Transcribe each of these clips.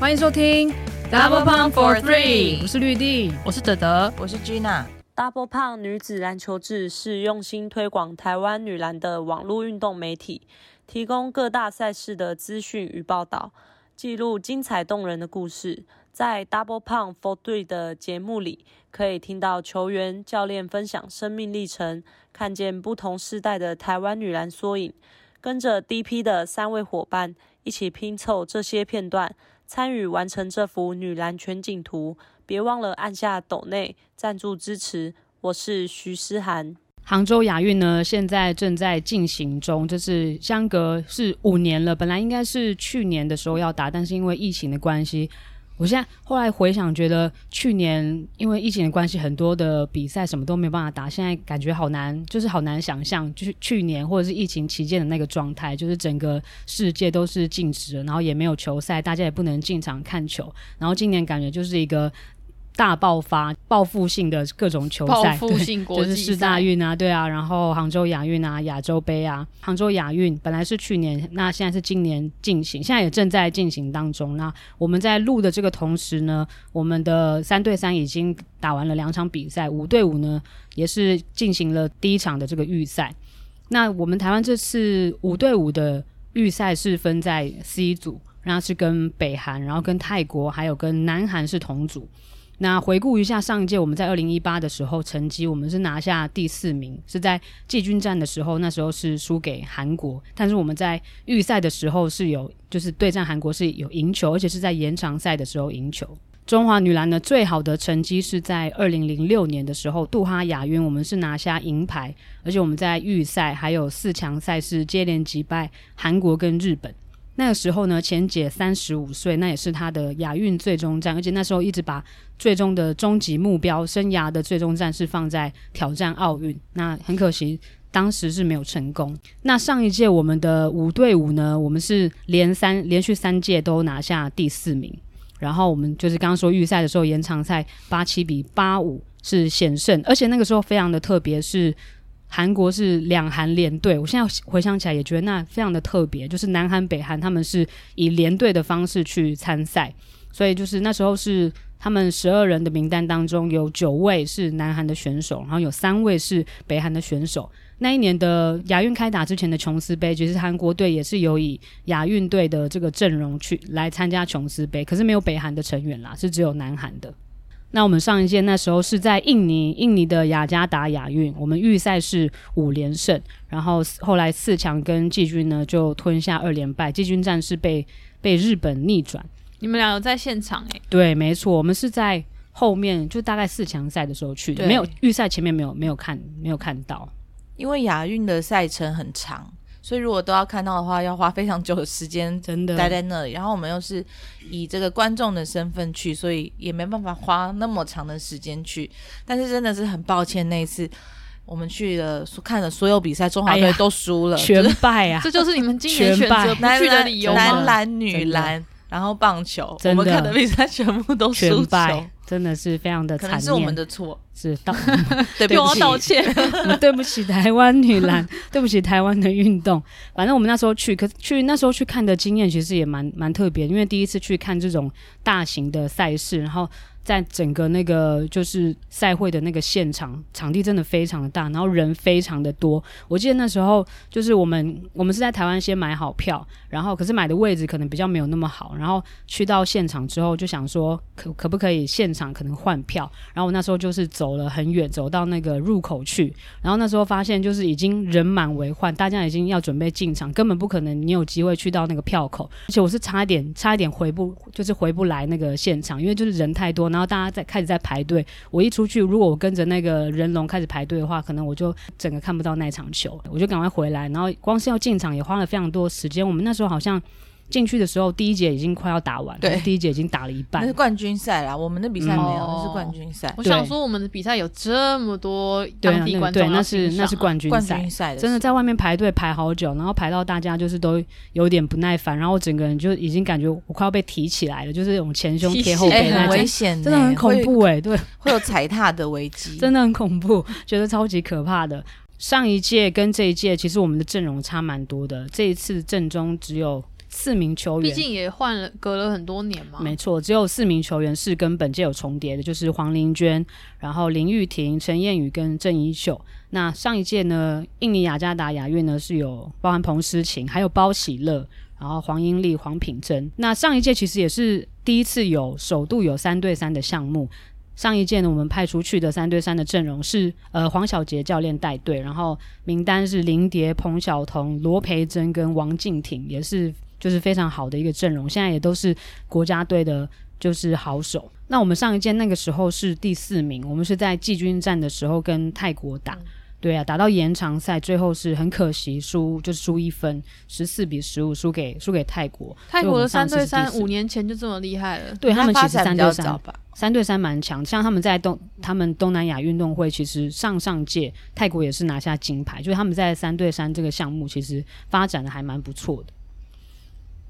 欢迎收听 Double Pump for Three，我是绿地，我是德德，我是 Gina。Double Pump 女子篮球志是用心推广台湾女篮的网络运动媒体，提供各大赛事的资讯与报道，记录精彩动人的故事。在 Double Pump for Three 的节目里，可以听到球员、教练分享生命历程，看见不同世代的台湾女篮缩影。跟着 DP 的三位伙伴一起拼凑这些片段，参与完成这幅女篮全景图。别忘了按下抖内赞助支持。我是徐诗涵。杭州亚运呢，现在正在进行中，就是相隔是五年了，本来应该是去年的时候要打，但是因为疫情的关系。我现在后来回想，觉得去年因为疫情的关系，很多的比赛什么都没有办法打。现在感觉好难，就是好难想象，就是去年或者是疫情期间的那个状态，就是整个世界都是静止的，然后也没有球赛，大家也不能进场看球。然后今年感觉就是一个。大爆发、报复性的各种球赛，报复性国际，就是世大运啊，对啊，然后杭州亚运啊、亚洲杯啊，杭州亚运本来是去年，那现在是今年进行，现在也正在进行当中。那我们在录的这个同时呢，我们的三对三已经打完了两场比赛，五对五呢也是进行了第一场的这个预赛。那我们台湾这次五对五的预赛是分在 C 组，然后是跟北韩，然后跟泰国，还有跟南韩是同组。那回顾一下上一届，我们在二零一八的时候成绩，我们是拿下第四名，是在季军战的时候，那时候是输给韩国，但是我们在预赛的时候是有，就是对战韩国是有赢球，而且是在延长赛的时候赢球。中华女篮呢，最好的成绩是在二零零六年的时候，杜哈亚运，我们是拿下银牌，而且我们在预赛还有四强赛事接连击败韩国跟日本。那个时候呢，钱姐三十五岁，那也是她的亚运最终战，而且那时候一直把最终的终极目标、生涯的最终战是放在挑战奥运。那很可惜，当时是没有成功。那上一届我们的五对五呢，我们是连三连续三届都拿下第四名，然后我们就是刚刚说预赛的时候延长赛八七比八五是险胜，而且那个时候非常的特别是。韩国是两韩联队，我现在回想起来也觉得那非常的特别，就是南韩、北韩他们是以联队的方式去参赛，所以就是那时候是他们十二人的名单当中有九位是南韩的选手，然后有三位是北韩的选手。那一年的亚运开打之前的琼斯杯，其实韩国队也是有以亚运队的这个阵容去来参加琼斯杯，可是没有北韩的成员啦，是只有南韩的。那我们上一届那时候是在印尼，印尼的雅加达亚运，我们预赛是五连胜，然后后来四强跟季军呢就吞下二连败，季军战是被被日本逆转。你们俩有在现场哎、欸？对，没错，我们是在后面，就大概四强赛的时候去的，没有预赛前面没有没有看没有看到，因为亚运的赛程很长。所以如果都要看到的话，要花非常久的时间，真的待在那里。然后我们又是以这个观众的身份去，所以也没办法花那么长的时间去。但是真的是很抱歉，那一次我们去了看了所有比赛，中华队都输了，哎，全败啊！这就是你们今年选择不去的理由吗？男篮、女篮，然后棒球，我们看的比赛全部都输球。真的是非常的惨，可是我们的错，是道，对不起，道歉，对不起台湾女篮，对不起台湾的运动。反正我们那时候去，可去那时候去看的经验其实也蛮蛮特别，因为第一次去看这种大型的赛事，然后。在整个那个就是赛会的那个现场，场地真的非常的大，然后人非常的多。我记得那时候就是我们我们是在台湾先买好票，然后可是买的位置可能比较没有那么好，然后去到现场之后就想说可可不可以现场可能换票，然后我那时候就是走了很远，走到那个入口去，然后那时候发现就是已经人满为患，大家已经要准备进场，根本不可能你有机会去到那个票口，而且我是差一点差一点回不就是回不来那个现场，因为就是人太多。然然后大家在开始在排队，我一出去，如果我跟着那个人龙开始排队的话，可能我就整个看不到那场球，我就赶快回来。然后光是要进场也花了非常多时间。我们那时候好像。进去的时候，第一节已经快要打完了，对，第一节已经打了一半。那是冠军赛啦，我们的比赛没有，那、嗯、是冠军赛。我想说，我们的比赛有这么多当地观众，对，那是那是冠军赛，真的在外面排队排好久，然后排到大家就是都有点不耐烦，然后整个人就已经感觉我快要被提起来了，就是那种前胸贴后背那种，很危险，真的很恐怖哎、欸，对，会有踩踏的危机，真的很恐怖，觉得超级可怕的。上一届跟这一届，其实我们的阵容差蛮多的，这一次阵中只有。四名球员，毕竟也换了隔了很多年嘛。没错，只有四名球员是跟本届有重叠的，就是黄玲娟，然后林玉婷、陈燕宇跟郑怡秀。那上一届呢，印尼雅加达亚运呢是有包含彭诗琴，还有包喜乐，然后黄英丽、黄品珍。那上一届其实也是第一次有首度有三对三的项目。上一届呢，我们派出去的三对三的阵容是呃黄小杰教练带队，然后名单是林蝶、彭晓彤、罗培珍跟王静婷，也是就是非常好的一个阵容。现在也都是国家队的，就是好手。那我们上一届那个时候是第四名，我们是在季军战的时候跟泰国打。对啊，打到延长赛，最后是很可惜输，就是输一分，十四比十五输给输给泰国。泰国的三对三五年前就这么厉害了，对他们其实三对三三对三蛮强，像他们在东他们东南亚运动会，其实上上届泰国也是拿下金牌，就是他们在三对三这个项目其实发展的还蛮不错的。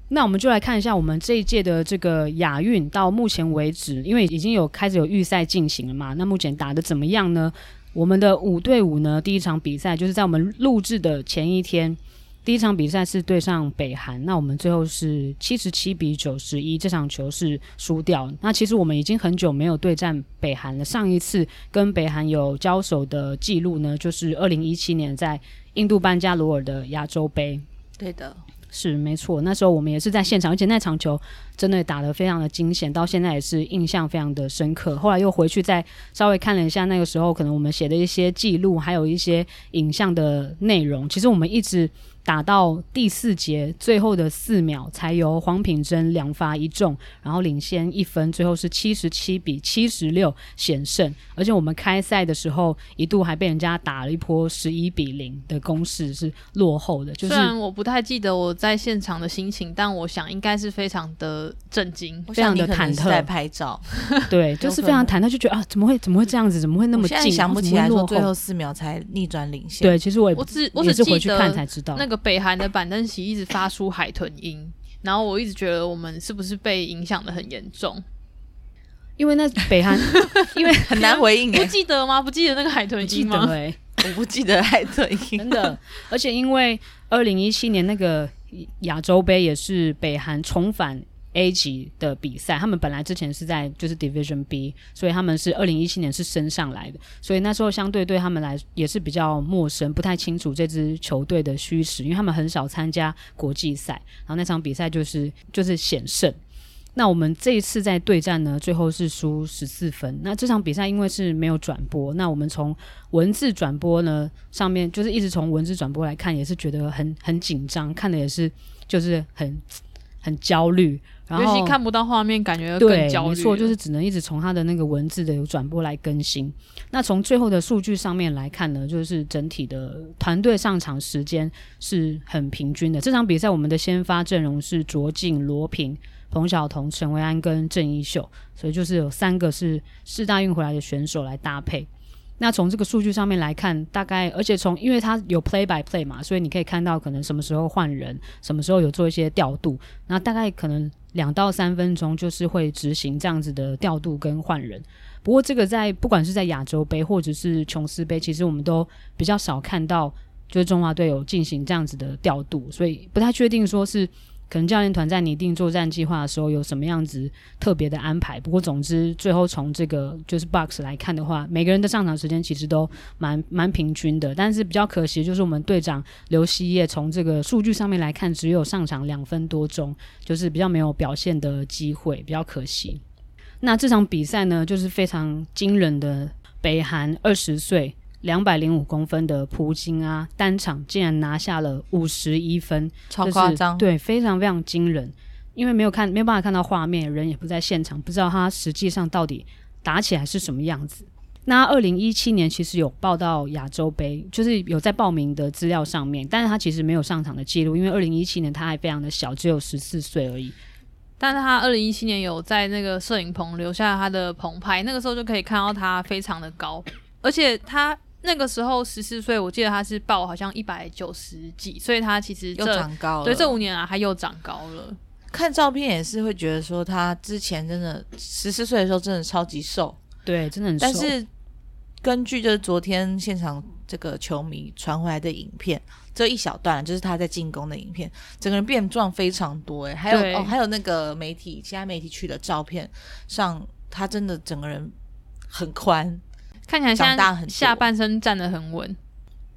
那我们就来看一下我们这一届的这个亚运到目前为止，因为已经有开始有预赛进行了嘛，那目前打的怎么样呢？我们的五对五呢，第一场比赛就是在我们录制的前一天，第一场比赛是对上北韩，那我们最后是 七十七比九十一，这场球是输掉。那其实我们已经很久没有对战北韩了，上一次跟北韩有交手的记录呢，就是二零一七年在印度班加罗尔的亚洲杯。对的。是没错，那时候我们也是在现场，而且那场球真的打得非常的惊险，到现在也是印象非常的深刻。后来又回去再稍微看了一下那个时候可能我们写的一些记录，还有一些影像的内容。其实我们一直。打到第四节最后的四秒，才由黄品珍两罚一中，然后领先一分，最后是七十七比七十六险胜。而且我们开赛的时候一度还被人家打了一波十一比零的攻势，是落后的。就是、虽然我不太记得我在现场的心情，但我想应该是非常的震惊，非常的忐忑。在拍照，对，就是非常忐忑，就觉得啊，怎么会怎么会这样子？怎么会那么近？想不起来说最后四秒才逆转领先。对，其实我也我只我只记得回去看才知道那个。北韩的板凳席一直发出海豚音，然后我一直觉得我们是不是被影响的很严重？因为那北韩，因为很难回应，不记得吗？不记得那个海豚音吗？对，我不记得海豚音，真的。而且因为二零一七年那个亚洲杯也是北韩重返。A 级的比赛，他们本来之前是在就是 Division B，所以他们是二零一七年是升上来的，所以那时候相对对他们来也是比较陌生，不太清楚这支球队的虚实，因为他们很少参加国际赛，然后那场比赛就是就是险胜。那我们这一次在对战呢，最后是输十四分。那这场比赛因为是没有转播，那我们从文字转播呢上面就是一直从文字转播来看，也是觉得很很紧张，看的也是就是很很焦虑。然后尤其看不到画面，感觉更焦虑。错，就是只能一直从他的那个文字的有转播来更新。那从最后的数据上面来看呢，就是整体的团队上场时间是很平均的。这场比赛我们的先发阵容是卓静、罗平、彭晓彤、陈维安跟郑一秀，所以就是有三个是四大运回来的选手来搭配。那从这个数据上面来看，大概而且从因为它有 play by play 嘛，所以你可以看到可能什么时候换人，什么时候有做一些调度。那大概可能两到三分钟就是会执行这样子的调度跟换人。不过这个在不管是在亚洲杯或者是琼斯杯，其实我们都比较少看到，就是中华队有进行这样子的调度，所以不太确定说是。可能教练团在拟定作战计划的时候有什么样子特别的安排？不过总之最后从这个就是 box 来看的话，每个人的上场时间其实都蛮蛮平均的。但是比较可惜就是我们队长刘希叶从这个数据上面来看只有上场两分多钟，就是比较没有表现的机会，比较可惜。那这场比赛呢，就是非常惊人的北韩二十岁。两百零五公分的普京啊，单场竟然拿下了五十一分，超夸张，对，非常非常惊人。因为没有看，没有办法看到画面，人也不在现场，不知道他实际上到底打起来是什么样子。那二零一七年其实有报到亚洲杯，就是有在报名的资料上面，但是他其实没有上场的记录，因为二零一七年他还非常的小，只有十四岁而已。但是他二零一七年有在那个摄影棚留下他的棚拍，那个时候就可以看到他非常的高，而且他。那个时候十四岁，我记得他是报好像一百九十几，所以他其实又长高了。对，这五年啊，他又长高了。看照片也是会觉得说，他之前真的十四岁的时候真的超级瘦，对，真的很瘦。但是根据就是昨天现场这个球迷传回来的影片，这一小段就是他在进攻的影片，整个人变壮非常多哎，还有哦，还有那个媒体，其他媒体去的照片上，他真的整个人很宽，看起来长大很下半身站得很稳。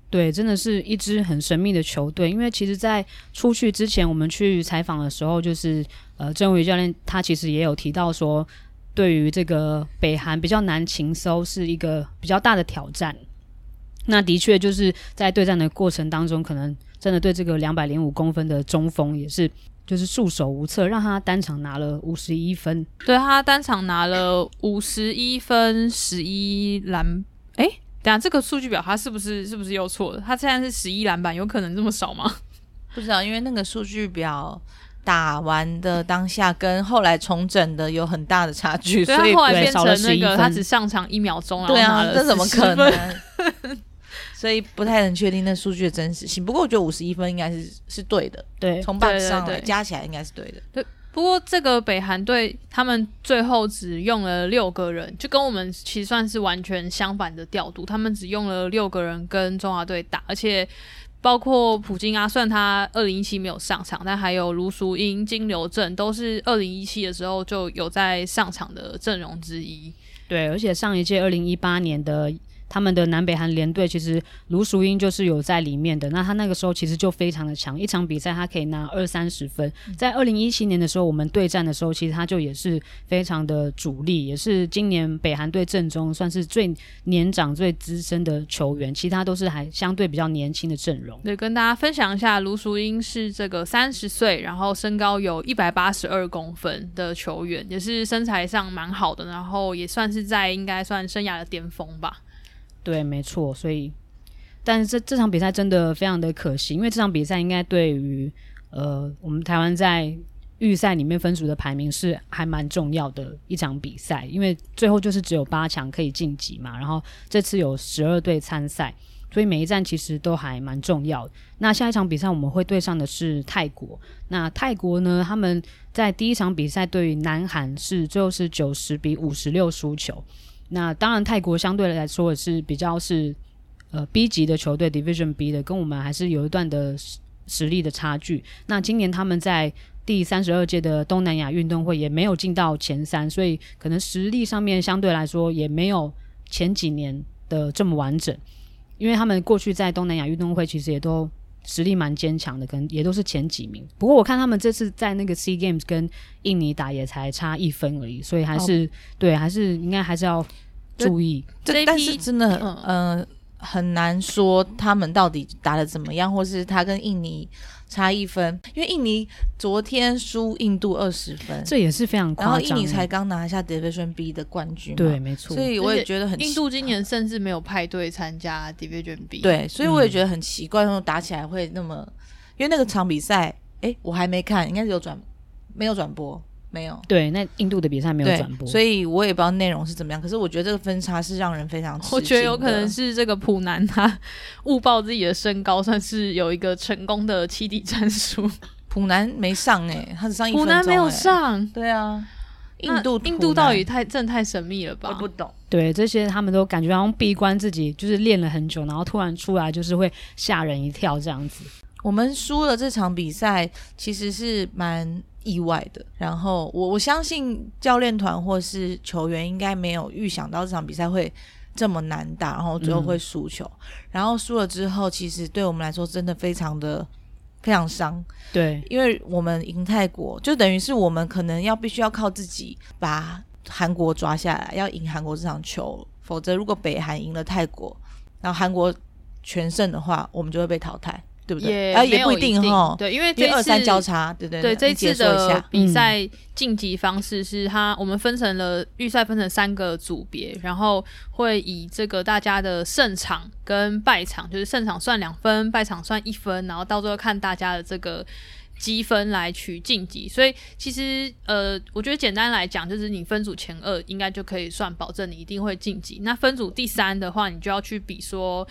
对，真的是一支很神秘的球队。因为其实，在出去之前，我们去采访的时候，就是呃，郑伟教练他其实也有提到说，对于这个北韩比较难擒搜是一个比较大的挑战。那的确就是在对战的过程当中，可能真的对这个两百零五公分的中锋也是就是束手无策，让他单场拿了五十一分。对，他单场拿了五十一分，十一篮，哎。等下，这个数据表他是不是是不是又错了？他现在是十一篮板，有可能这么少吗？不知道，因为那个数据表打完的当下跟后来重整的有很大的差距，所以后来变成那个他只上场一秒钟，对啊，这怎么可能？所以不太能确定那数据的真实性。不过我觉得五十一分应该是是对的，对，从榜上来加起来应该是对的，对。不过这个北韩队他们最后只用了六个人，就跟我们其实算是完全相反的调度。他们只用了六个人跟中华队打，而且包括普京啊，虽然他二零一七没有上场，但还有卢淑英、金流镇都是二零一七的时候就有在上场的阵容之一。对，而且上一届二零一八年的。他们的南北韩联队其实卢淑英就是有在里面的，那他那个时候其实就非常的强，一场比赛他可以拿二三十分。在二零一七年的时候，我们对战的时候，其实他就也是非常的主力，也是今年北韩队阵中算是最年长、最资深的球员，其他都是还相对比较年轻的阵容。对，跟大家分享一下，卢淑英是这个三十岁，然后身高有一百八十二公分的球员，也是身材上蛮好的，然后也算是在应该算生涯的巅峰吧。对，没错，所以，但是这这场比赛真的非常的可惜，因为这场比赛应该对于呃我们台湾在预赛里面分组的排名是还蛮重要的一场比赛，因为最后就是只有八强可以晋级嘛，然后这次有十二队参赛，所以每一站其实都还蛮重要的。那下一场比赛我们会对上的是泰国，那泰国呢，他们在第一场比赛对于南韩是最后是九十比五十六输球。那当然，泰国相对来说也是比较是呃 B 级的球队，Division B 的，跟我们还是有一段的实力的差距。那今年他们在第三十二届的东南亚运动会也没有进到前三，所以可能实力上面相对来说也没有前几年的这么完整。因为他们过去在东南亚运动会其实也都实力蛮坚强的，跟也都是前几名。不过我看他们这次在那个 SEA Games 跟印尼打也才差一分而已，所以还是、哦、对，还是应该还是要。注意，这但是真的，嗯、呃，很难说他们到底打的怎么样，或是他跟印尼差一分，因为印尼昨天输印度二十分，这也是非常夸张。然后印尼才刚拿下 Division B 的冠军，对，没错。所以我也觉得很，印度今年甚至没有派队参加 Division B，对，所以我也觉得很奇怪，他们打起来会那么，因为那个场比赛，哎，我还没看，应该是有转，没有转播。没有，对，那印度的比赛没有转播，所以我也不知道内容是怎么样。可是我觉得这个分差是让人非常。我觉得有可能是这个普南他误报自己的身高，算是有一个成功的欺敌战术。普南没上哎、欸，他只上一分钟、欸。普南没有上，对啊，印度印度到底太真的太神秘了吧？我不懂。对，这些他们都感觉好像闭关自己，就是练了很久，然后突然出来就是会吓人一跳这样子。我们输了这场比赛，其实是蛮意外的。然后我我相信教练团或是球员应该没有预想到这场比赛会这么难打，然后最后会输球。嗯、然后输了之后，其实对我们来说真的非常的非常伤。对，因为我们赢泰国，就等于是我们可能要必须要靠自己把韩国抓下来，要赢韩国这场球。否则，如果北韩赢了泰国，然后韩国全胜的话，我们就会被淘汰。对不对？也啊，也不一定哈。对，因为这次二三交叉，对对对。对，这次的比赛晋级方式是它，我们分成了预赛分成三个组别，然后会以这个大家的胜场跟败场，就是胜场算两分，败场算一分，然后到最后看大家的这个积分来取晋级。所以其实呃，我觉得简单来讲，就是你分组前二应该就可以算保证你一定会晋级。那分组第三的话，你就要去比说，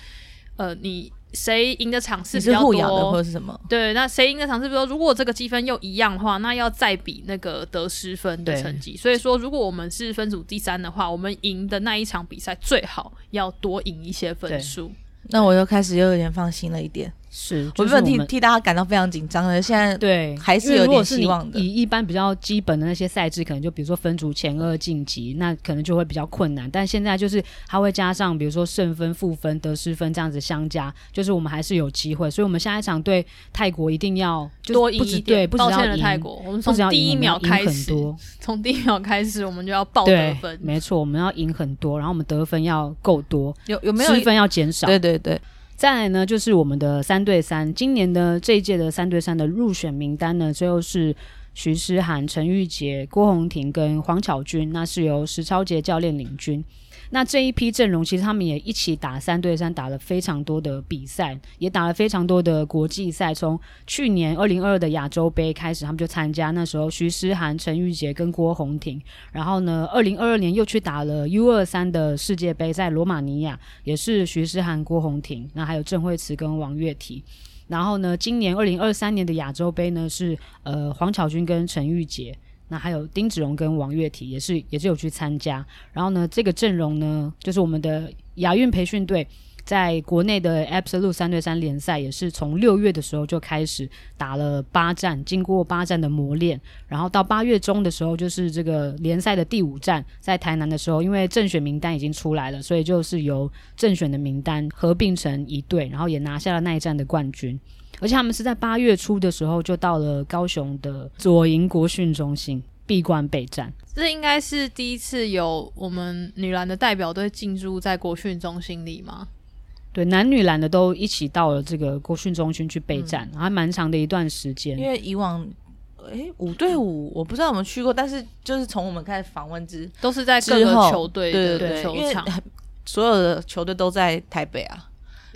呃，你。谁赢的场次比较多？或者是什么？对，那谁赢的场次比较多？如果这个积分又一样的话，那要再比那个得失分的成绩。所以说，如果我们是分组第三的话，我们赢的那一场比赛最好要多赢一些分数。那我又开始又有点放心了一点。是，我原本替替大家感到非常紧张的，现在对还是有点希望的。以一般比较基本的那些赛制，可能就比如说分组前二晋级，那可能就会比较困难。但现在就是它会加上，比如说胜分、负分、得失分这样子相加，就是我们还是有机会。所以，我们下一场对泰国一定要多赢一点。抱歉了，泰国，我们从第一秒开始，从第一秒开始我们就要爆得分。没错，我们要赢很多，然后我们得分要够多，有有没有失分要减少？对对对。再来呢，就是我们的三对三，今年的这一届的三对三的入选名单呢，最后是徐诗涵、陈玉洁、郭宏婷跟黄巧君，那是由石超杰教练领军。那这一批阵容，其实他们也一起打三对三，打了非常多的比赛，也打了非常多的国际赛。从去年二零二二的亚洲杯开始，他们就参加。那时候徐诗涵、陈玉洁跟郭宏婷，然后呢，二零二二年又去打了 U 二三的世界杯，在罗马尼亚也是徐诗涵、郭宏婷，那还有郑慧慈跟王月婷。然后呢，今年二零二三年的亚洲杯呢，是呃黄巧君跟陈玉洁。那还有丁子荣跟王月婷也是也是有去参加，然后呢，这个阵容呢，就是我们的亚运培训队，在国内的 Absolute 三对三联赛也是从六月的时候就开始打了八战，经过八战的磨练，然后到八月中的时候，就是这个联赛的第五战，在台南的时候，因为正选名单已经出来了，所以就是由正选的名单合并成一队，然后也拿下了那一战的冠军。而且他们是在八月初的时候就到了高雄的左营国训中心闭关备战。这应该是第一次有我们女篮的代表队进驻在国训中心里吗？对，男女篮的都一起到了这个国训中心去备战，嗯、还蛮长的一段时间。因为以往，哎，五对五，我不知道有没有去过，但是就是从我们开始访问之，都是在各个球队的对对对球场，所有的球队都在台北啊。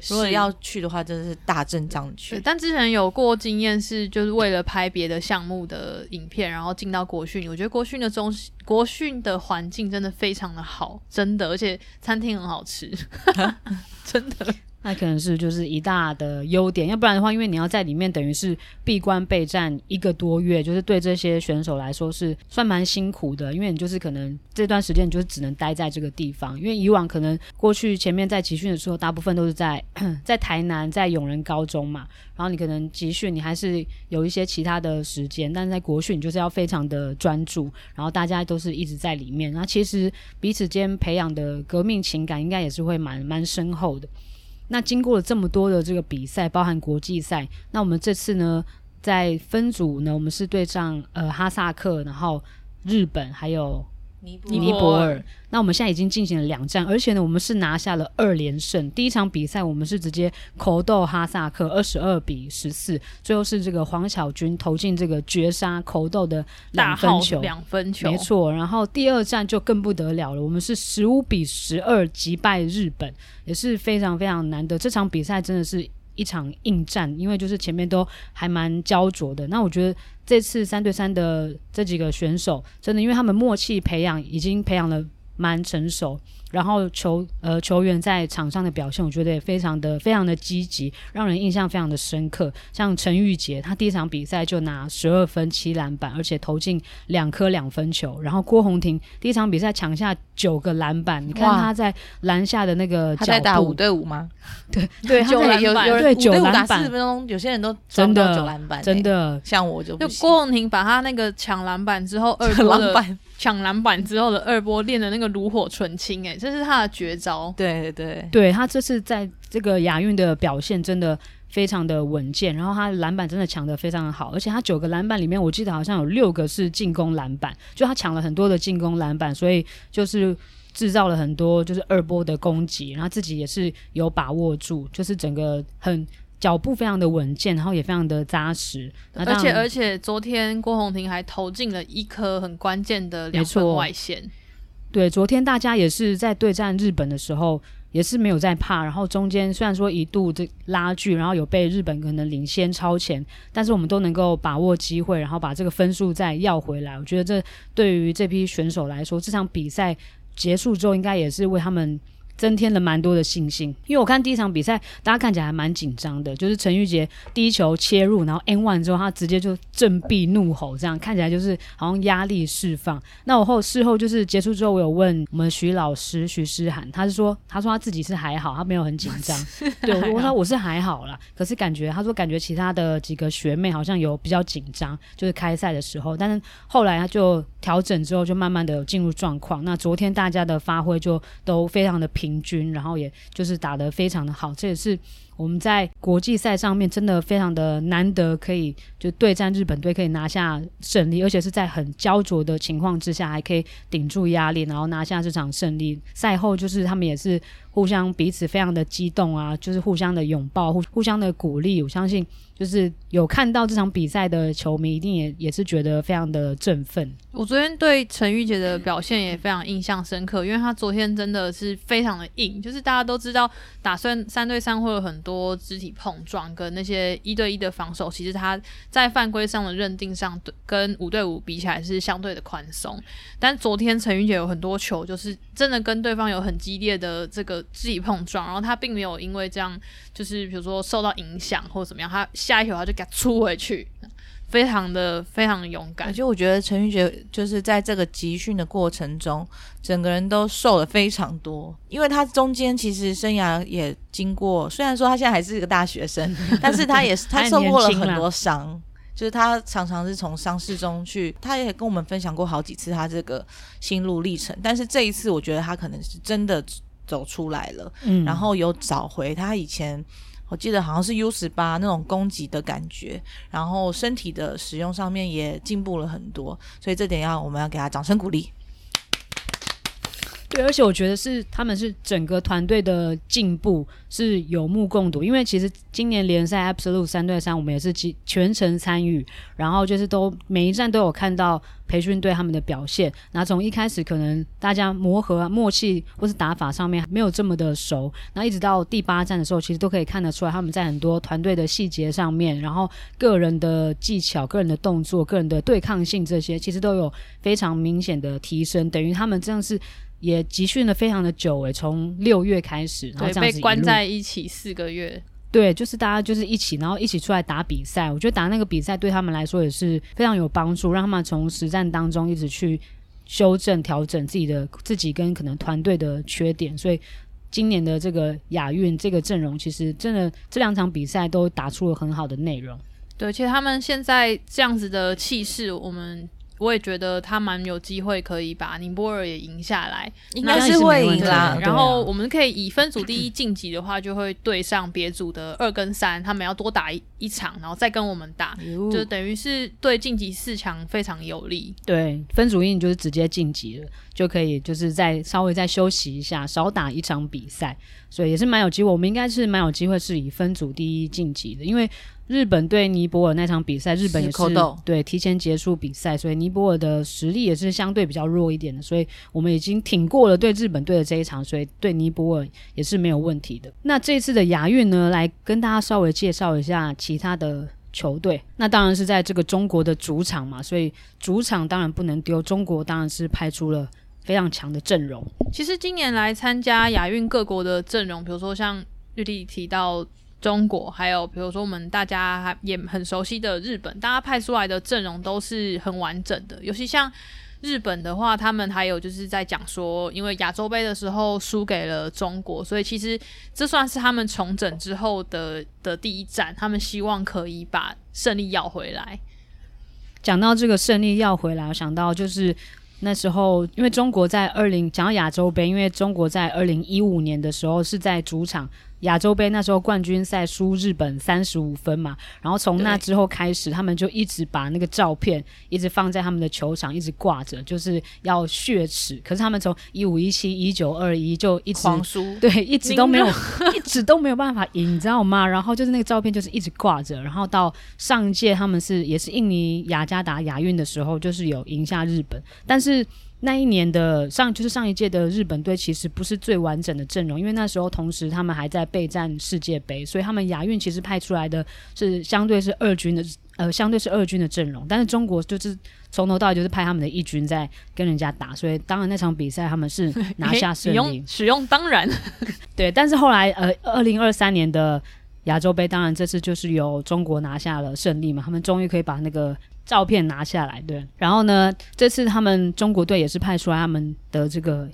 如果要去的话，真的是大阵仗去。但之前有过经验，是就是为了拍别的项目的影片，然后进到国训。我觉得国训的中国训的环境真的非常的好，真的，而且餐厅很好吃，真的。那可能是就是一大的优点，要不然的话，因为你要在里面等于是闭关备战一个多月，就是对这些选手来说是算蛮辛苦的，因为你就是可能这段时间你就只能待在这个地方，因为以往可能过去前面在集训的时候，大部分都是在 在台南在永仁高中嘛，然后你可能集训你还是有一些其他的时间，但是在国训你就是要非常的专注，然后大家都是一直在里面，那其实彼此间培养的革命情感应该也是会蛮蛮深厚的。那经过了这么多的这个比赛，包含国际赛，那我们这次呢，在分组呢，我们是对上呃哈萨克，然后日本还有。尼泊尔，那我们现在已经进行了两战，而且呢，我们是拿下了二连胜。第一场比赛我们是直接口斗哈萨克二十二比十四，最后是这个黄晓军投进这个绝杀口斗的两分球，两分球，没错。然后第二战就更不得了了，我们是十五比十二击败日本，也是非常非常难得。这场比赛真的是。一场硬战，因为就是前面都还蛮焦灼的。那我觉得这次三对三的这几个选手，真的，因为他们默契培养已经培养了蛮成熟。然后球呃球员在场上的表现，我觉得也非常的非常的积极，让人印象非常的深刻。像陈玉洁，他第一场比赛就拿十二分七篮板，而且投进两颗两分球。然后郭宏婷第一场比赛抢下九个篮板，你看他在篮下的那个角度，他在打五对五吗？对对，九篮有有对九篮板四十分钟，有些人都真的九篮板，真的像我就不就郭宏婷把他那个抢篮板之后二波的抢篮板之后的二波练的那个炉火纯青，哎，这是他的绝招。对对对，他这次在这个亚运的表现真的非常的稳健，然后他篮板真的抢的非常的好，而且他九个篮板里面，我记得好像有六个是进攻篮板，就他抢了很多的进攻篮板，所以就是制造了很多就是二波的攻击，然后自己也是有把握住，就是整个很。脚步非常的稳健，然后也非常的扎实，而且而且昨天郭宏婷还投进了一颗很关键的两分外线。对，昨天大家也是在对战日本的时候，也是没有在怕，然后中间虽然说一度这拉锯，然后有被日本可能领先超前，但是我们都能够把握机会，然后把这个分数再要回来。我觉得这对于这批选手来说，这场比赛结束之后，应该也是为他们。增添了蛮多的信心。因为我看第一场比赛，大家看起来还蛮紧张的，就是陈玉杰第一球切入，然后 N one 之后，他直接就振臂怒吼，这样看起来就是好像压力释放。那我后事后就是结束之后，我有问我们徐老师徐诗涵，他是说，他说他自己是还好，他没有很紧张。对，我说我是还好啦，可是感觉他说感觉其他的几个学妹好像有比较紧张，就是开赛的时候，但是后来他就调整之后，就慢慢的有进入状况。那昨天大家的发挥就都非常的平平均，然后也就是打得非常的好，这也是。我们在国际赛上面真的非常的难得，可以就对战日本队可以拿下胜利，而且是在很焦灼的情况之下，还可以顶住压力，然后拿下这场胜利。赛后就是他们也是互相彼此非常的激动啊，就是互相的拥抱，互互相的鼓励。我相信。就是有看到这场比赛的球迷，一定也也是觉得非常的振奋。我昨天对陈玉洁的表现也非常印象深刻，因为她昨天真的是非常的硬。就是大家都知道，打算三对三会有很多肢体碰撞，跟那些一对一的防守，其实他在犯规上的认定上，跟五对五比起来是相对的宽松。但昨天陈玉洁有很多球，就是真的跟对方有很激烈的这个肢体碰撞，然后他并没有因为这样，就是比如说受到影响或者怎么样，他。下一球他就给他出回去，非常的非常的勇敢。而且我觉得陈玉杰就是在这个集训的过程中，整个人都瘦了非常多。因为他中间其实生涯也经过，虽然说他现在还是一个大学生，但是他也是他受过了很多伤，就是他常常是从伤势中去。他也跟我们分享过好几次他这个心路历程，但是这一次我觉得他可能是真的走出来了，嗯，然后有找回他以前。我记得好像是 U 十八那种攻击的感觉，然后身体的使用上面也进步了很多，所以这点要我们要给他掌声鼓励。对，而且我觉得是他们是整个团队的进步是有目共睹，因为其实今年联赛 Absolute 三对三我们也是全程参与，然后就是都每一站都有看到培训队他们的表现。那从一开始可能大家磨合、默契或是打法上面没有这么的熟，那一直到第八站的时候，其实都可以看得出来他们在很多团队的细节上面，然后个人的技巧、个人的动作、个人的对抗性这些，其实都有非常明显的提升，等于他们真的是。也集训了非常的久诶，从六月开始，然后这样子被关在一起四个月。对，就是大家就是一起，然后一起出来打比赛。我觉得打那个比赛对他们来说也是非常有帮助，让他们从实战当中一直去修正、调整自己的自己跟可能团队的缺点。所以今年的这个亚运这个阵容，其实真的这两场比赛都打出了很好的内容。对，其实他们现在这样子的气势，我们。我也觉得他蛮有机会可以把宁波尔也赢下来，应该是会赢啦。然后我们可以以分组第一晋级的话，就会对上别组的二跟三，他们要多打一一场，然后再跟我们打，就等于是对晋级四强非常有利。对，分组一你就是直接晋级了，就可以就是再稍微再休息一下，少打一场比赛，所以也是蛮有机会。我们应该是蛮有机会是以分组第一晋级的，因为。日本对尼泊尔那场比赛，日本也是对提前结束比赛，所以尼泊尔的实力也是相对比较弱一点的，所以我们已经挺过了对日本队的这一场，所以对尼泊尔也是没有问题的。那这次的亚运呢，来跟大家稍微介绍一下其他的球队。那当然是在这个中国的主场嘛，所以主场当然不能丢。中国当然是派出了非常强的阵容。其实今年来参加亚运各国的阵容，比如说像玉丽提到。中国还有比如说我们大家也很熟悉的日本，大家派出来的阵容都是很完整的。尤其像日本的话，他们还有就是在讲说，因为亚洲杯的时候输给了中国，所以其实这算是他们重整之后的的第一战。他们希望可以把胜利要回来。讲到这个胜利要回来，我想到就是那时候，因为中国在二零讲到亚洲杯，因为中国在二零一五年的时候是在主场。亚洲杯那时候冠军赛输日本三十五分嘛，然后从那之后开始，他们就一直把那个照片一直放在他们的球场，一直挂着，就是要血耻。可是他们从一五一七一九二一就一直狂输，对，一直都没有，一直都没有办法赢，你知道吗？然后就是那个照片就是一直挂着，然后到上一届他们是也是印尼雅加达亚运的时候，就是有赢下日本，但是那一年的上就是上一届的日本队其实不是最完整的阵容，因为那时候同时他们还在备战世界杯，所以他们亚运其实派出来的是相对是二军的，呃，相对是二军的阵容。但是中国就是从头到尾就是派他们的一军在跟人家打，所以当然那场比赛他们是 拿下胜利。使用使用当然 对，但是后来呃，二零二三年的亚洲杯，当然这次就是由中国拿下了胜利嘛，他们终于可以把那个。照片拿下来，对。然后呢，这次他们中国队也是派出来他们的这个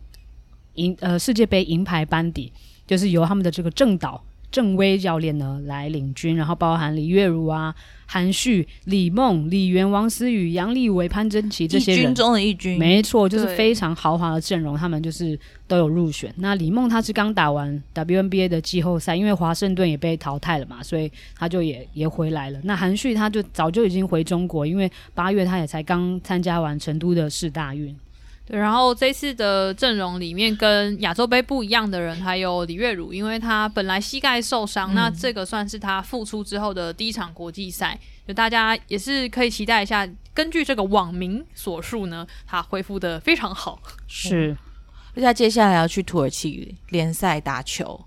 银呃世界杯银牌班底，就是由他们的这个郑导郑薇教练呢来领军，然后包含李月如啊。韩旭、李梦、李源、王思雨、杨利伟、潘珍琪这些人，中的一军，没错，就是非常豪华的阵容，他们就是都有入选。那李梦他是刚打完 WNBA 的季后赛，因为华盛顿也被淘汰了嘛，所以他就也也回来了。那韩旭他就早就已经回中国，因为八月他也才刚参加完成都的世大运。对，然后这次的阵容里面跟亚洲杯不一样的人还有李月汝，因为他本来膝盖受伤，嗯、那这个算是他复出之后的第一场国际赛，就大家也是可以期待一下。根据这个网民所述呢，他恢复的非常好，是，而且他接下来要去土耳其联赛打球。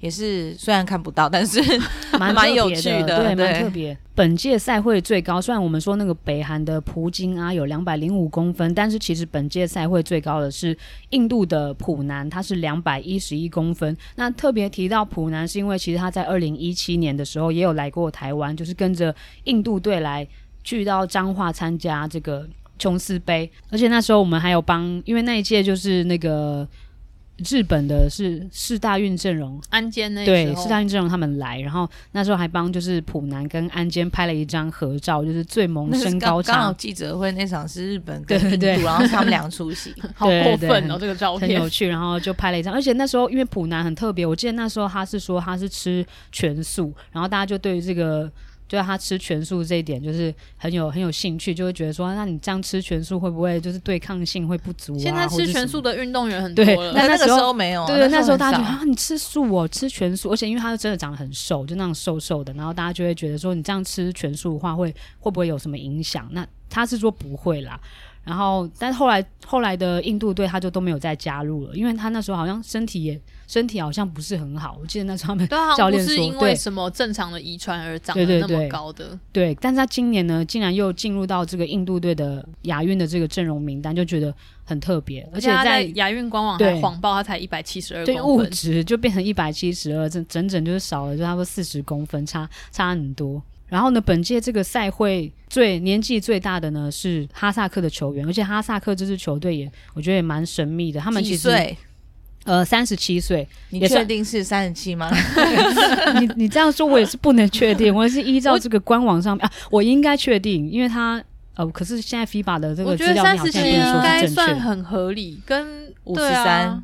也是虽然看不到，但是 蛮蛮有趣的，对，蛮特别。本届赛会最高，虽然我们说那个北韩的朴金啊有两百零五公分，但是其实本届赛会最高的是印度的普南，他是两百一十一公分。那特别提到普南，是因为其实他在二零一七年的时候也有来过台湾，就是跟着印度队来去到彰化参加这个琼斯杯，而且那时候我们还有帮，因为那一届就是那个。日本的是四大运阵容，安监那对四大运阵容他们来，然后那时候还帮就是普南跟安监拍了一张合照，就是最萌身高差。刚好记者会那场是日本跟印度，对对对，然后他们俩出席，好过分哦，这个照片很有趣，然后就拍了一张。而且那时候因为普南很特别，我记得那时候他是说他是吃全素，然后大家就对于这个。就他吃全素这一点，就是很有很有兴趣，就会觉得说，那你这样吃全素会不会就是对抗性会不足啊？现在吃全素的运动员很多了，但那个时候没有。对，那时候大家觉得啊，你吃素哦，吃全素，而且因为他是真的长得很瘦，就那种瘦瘦的，然后大家就会觉得说，你这样吃全素的话会会不会有什么影响？那他是说不会啦。然后，但是后来后来的印度队他就都没有再加入了，因为他那时候好像身体也身体好像不是很好。我记得那时候他们教练说，不是因为什么正常的遗传而长得那么高的。对，对，对，对，但是他今年呢，竟然又进入到这个印度队的亚运的这个阵容名单，就觉得很特别。而且在亚运官网还谎报他才一百七十二公分，对，物质就变成一百七十二，整整整就是少了就差不多四十公分，差差很多。然后呢，本届这个赛会最年纪最大的呢是哈萨克的球员，而且哈萨克这支球队也我觉得也蛮神秘的。他们其实？呃，三十七岁。你确定是三十七吗？你你这样说，我也是不能确定。我也是依照这个官网上面啊，我应该确定，因为他呃，可是现在 FIBA 的这个资料好像不是说是正确。应该算很合理，跟五十三。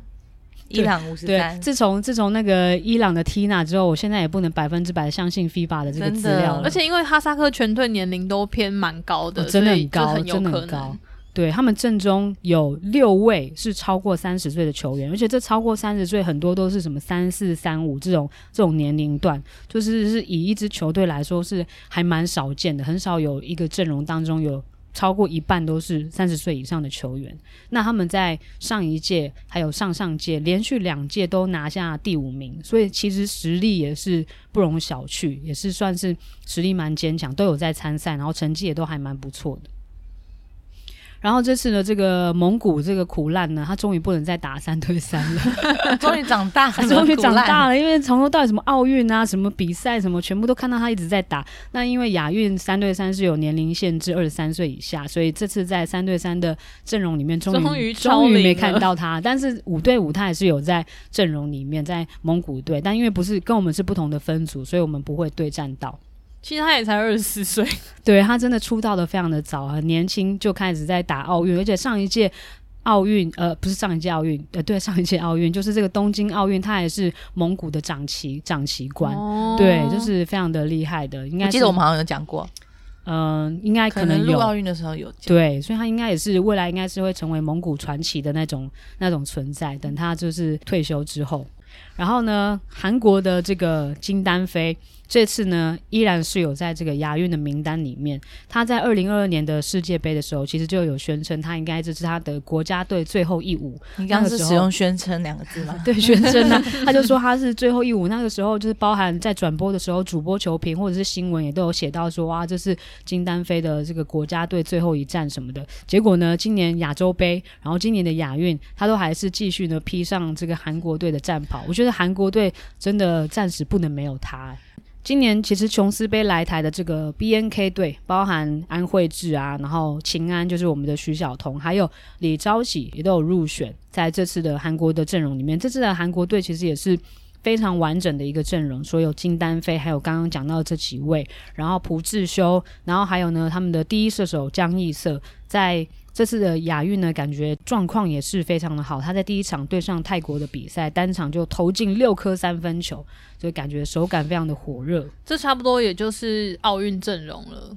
伊朗五十三。自从自从那个伊朗的 Tina 之后，我现在也不能百分之百相信 FIBA 的这个资料了。而且因为哈萨克全队年龄都偏蛮高的，哦，真的很高，很真的很高。对，他们阵中有六位是超过三十岁的球员，而且这超过三十岁很多都是什么三四三五这种这种年龄段，就是是以一支球队来说是还蛮少见的，很少有一个阵容当中有。超过一半都是三十岁以上的球员，那他们在上一届还有上上届连续两届都拿下第五名，所以其实实力也是不容小觑，也是算是实力蛮坚强，都有在参赛，然后成绩也都还蛮不错的。然后这次呢，这个蒙古这个苦难呢，他终于不能再打三 对三了，终于长大了，终于长大了。因为从头到尾什么奥运啊、什么比赛什么，全部都看到他一直在打。那因为亚运三对三是有年龄限制，二十三岁以下，所以这次在三对三的阵容里面，终于终于没看到他。但是五对五他也是有在阵容里面，在蒙古队，但因为不是跟我们是不同的分组，所以我们不会对战到。其实他也才二十四岁，对，他真的出道的非常的早，很年轻就开始在打奥运，而且上一届奥运，呃，不是上一届奥运，呃，对，上一届奥运就是这个东京奥运，他也是蒙古的长旗长旗官，哦，对，就是非常的厉害的。应该记得我们好像有讲过，嗯、呃，应该可能有奥运的时候有讲，对，所以他应该也是未来应该是会成为蒙古传奇的那种那种存在。等他就是退休之后，然后呢，韩国的这个金丹飞。这次呢，依然是有在这个亚运的名单里面。他在二零二二年的世界杯的时候，其实就有宣称他应该这是他的国家队最后一舞。你刚刚是使用“宣称”两个字吗？对，宣称啊，他就说他是最后一舞。那个时候就是包含在转播的时候，主播球评或者是新闻也都有写到说，哇，这是金丹飞的这个国家队最后一战什么的。结果呢，今年亚洲杯，然后今年的亚运，他都还是继续呢披上这个韩国队的战袍。我觉得韩国队真的暂时不能没有他，欸。今年其实琼斯杯来台的这个 BNK 队，包含安慧智啊，然后秦安就是我们的徐晓彤，还有李朝喜也都有入选在这次的韩国的阵容里面。这次的韩国队其实也是非常完整的一个阵容，所有金丹飞，还有刚刚讲到的这几位，然后朴智修，然后还有呢他们的第一射手姜义瑟在。这次的亚运呢，感觉状况也是非常的好。他在第一场对上泰国的比赛，单场就投进六颗三分球，所以感觉手感非常的火热。这差不多也就是奥运阵容了，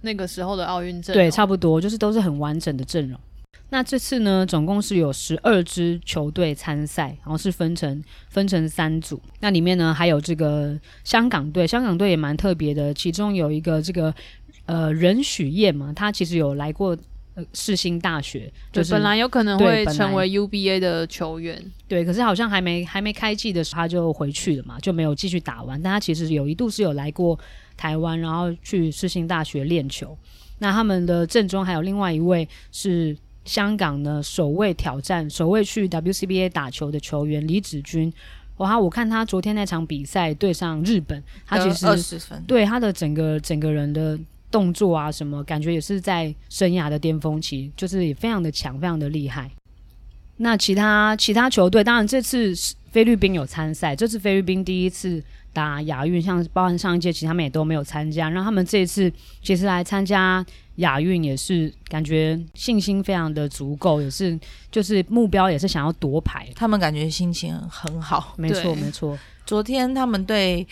那个时候的奥运阵容。对，差不多就是都是很完整的阵容。那这次呢，总共是有十二支球队参赛，然后是分成分成三组。那里面呢，还有这个香港队，香港队也蛮特别的，其中有一个这个呃任许燕嘛，他其实有来过。呃，世新大学就是本来有可能会成为 UBA 的球员，对，可是好像还没还没开季的时候他就回去了嘛，就没有继续打完。但他其实有一度是有来过台湾，然后去世新大学练球。那他们的正中还有另外一位是香港的首位挑战、首位去 WCBA 打球的球员李子君。哇，我看他昨天那场比赛对上日本，他其实二十分，对他的整个整个人的。动作啊，什么感觉也是在生涯的巅峰期，就是也非常的强，非常的厉害。那其他其他球队，当然这次菲律宾有参赛，这次菲律宾第一次打亚运，像包含上一届，其实他们也都没有参加。然后他们这一次其实来参加亚运，也是感觉信心非常的足够，也是就是目标也是想要夺牌。他们感觉心情很好，没错没错。昨天他们对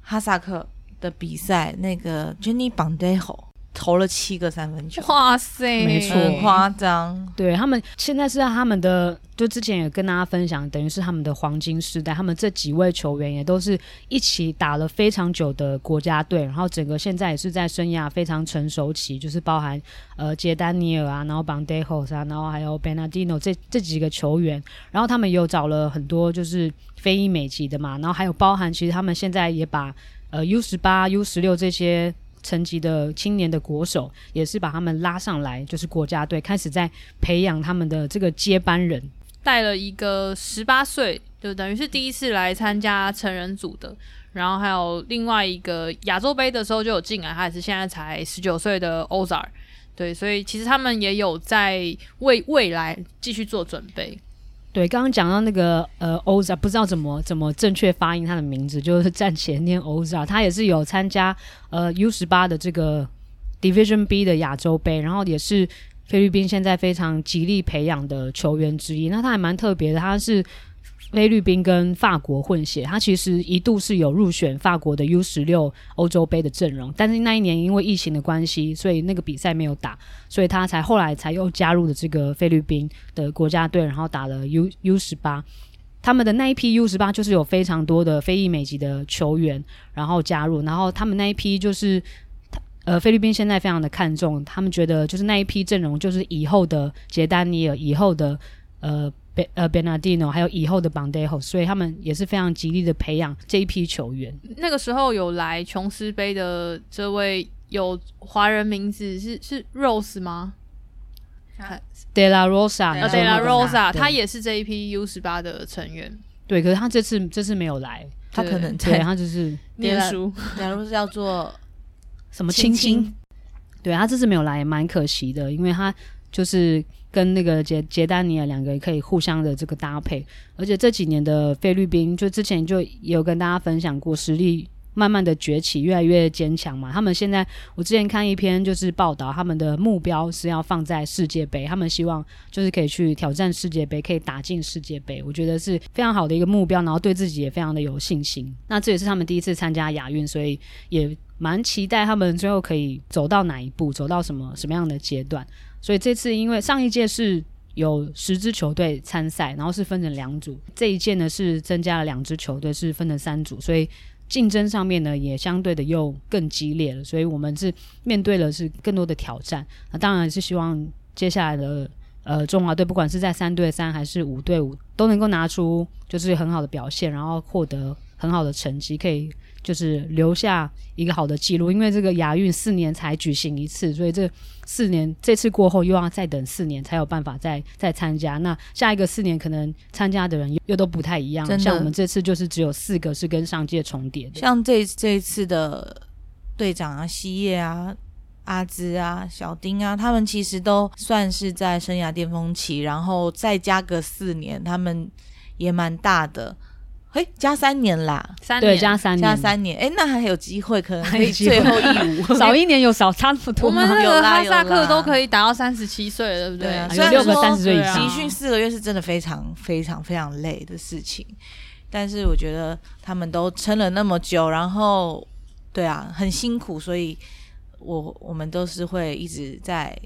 哈萨克。的比赛，那个 Jenny Bandejo 投了七个三分球，哇塞，没错，很夸张。对他们现在是在他们的，就之前也跟大家分享，等于是他们的黄金时代。他们这几位球员也都是一起打了非常久的国家队，然后整个现在也是在生涯非常成熟期，就是包含呃杰丹尼尔啊，然后 Bandejo 啊，然后还有 Bernardino 这这几个球员，然后他们也有找了很多就是非裔美籍的嘛，然后还有包含其实他们现在也把。呃，U 十八、U 十六这些层级的青年的国手，也是把他们拉上来，就是国家队开始在培养他们的这个接班人，带了一个十八岁，就等于是第一次来参加成人组的，然后还有另外一个亚洲杯的时候就有进来，他也是现在才十九岁的 Ozar，对，所以其实他们也有在为未来继续做准备。对，刚刚讲到那个呃，Oza 不知道怎么怎么正确发音他的名字，就是暂且念 Oza，。他也是有参加呃 U 十八的这个 Division B 的亚洲杯，然后也是菲律宾现在非常极力培养的球员之一。那他还蛮特别的，他是。菲律宾跟法国混血，他其实一度是有入选法国的 U 十六欧洲杯的阵容，但是那一年因为疫情的关系，所以那个比赛没有打，所以他才后来才又加入了这个菲律宾的国家队，然后打了 U U 十八。他们的那一批 U 十八就是有非常多的非裔美籍的球员，然后加入，然后他们那一批就是呃菲律宾现在非常的看重，他们觉得就是那一批阵容就是以后的杰丹尼尔，以后的呃。呃，Bernardino 还有以后的 Bandejo，所以他们也是非常极力的培养这一批球员。那个时候有来琼斯杯的这位有华人名字是是 Rose 吗？De La Rosa，De La Rosa，他也是这一批 U 十八的成员。对，可是他这次这次没有来，他可能对，他就是念书。假如是要做什么青青，对，他这次没有来，也蛮可惜的，因为他就是。跟那个杰杰丹尼尔两个人可以互相的这个搭配，而且这几年的菲律宾，就之前就有跟大家分享过，实力慢慢的崛起，越来越坚强嘛。他们现在，我之前看一篇就是报道，他们的目标是要放在世界杯，他们希望就是可以去挑战世界杯，可以打进世界杯。我觉得是非常好的一个目标，然后对自己也非常的有信心。那这也是他们第一次参加亚运，所以也蛮期待他们最后可以走到哪一步，走到什么什么样的阶段。所以这次因为上一届是有十支球队参赛，然后是分成两组，这一届呢是增加了两支球队，是分成三组，所以竞争上面呢也相对的又更激烈了，所以我们是面对的是更多的挑战。那当然是希望接下来的呃中华队，不管是在三对三还是五对五，都能够拿出就是很好的表现，然后获得很好的成绩，可以。就是留下一个好的记录，因为这个亚运四年才举行一次，所以这四年这次过后又要再等四年才有办法再再参加。那下一个四年可能参加的人又，又都不太一样。像我们这次就是只有四个是跟上届重叠的。像这这一次的队长啊，希叶啊、阿兹啊、小丁啊，他们其实都算是在生涯巅峰期，然后再加个四年，他们也蛮大的。嘿，加三年啦，三年对，加三年，加三年，哎，那还有机会，可能可以最后一舞，少一年有少差不多。我们那个哈萨克都可以达到三十七岁了，对不对？对啊，有六个三十岁以上。集训四个月是真的非常非常非常累的事情，但是我觉得他们都撑了那么久，然后对啊，很辛苦，所以我我们都是会一直在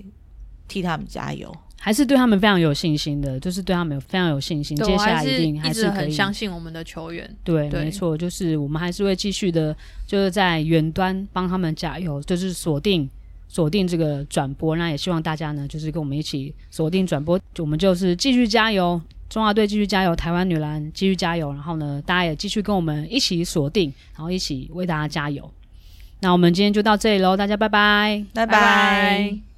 替他们加油。还是对他们非常有信心的，就是对他们有非常有信心。接下来一定还是很相信我们的球员。对，对没错，就是我们还是会继续的，就是在远端帮他们加油，就是锁定锁定这个转播。那也希望大家呢，就是跟我们一起锁定转播，我们就是继续加油，中华队继续加油，台湾女篮继续加油。然后呢，大家也继续跟我们一起锁定，然后一起为大家加油。那我们今天就到这里喽，大家拜拜，拜拜。拜拜。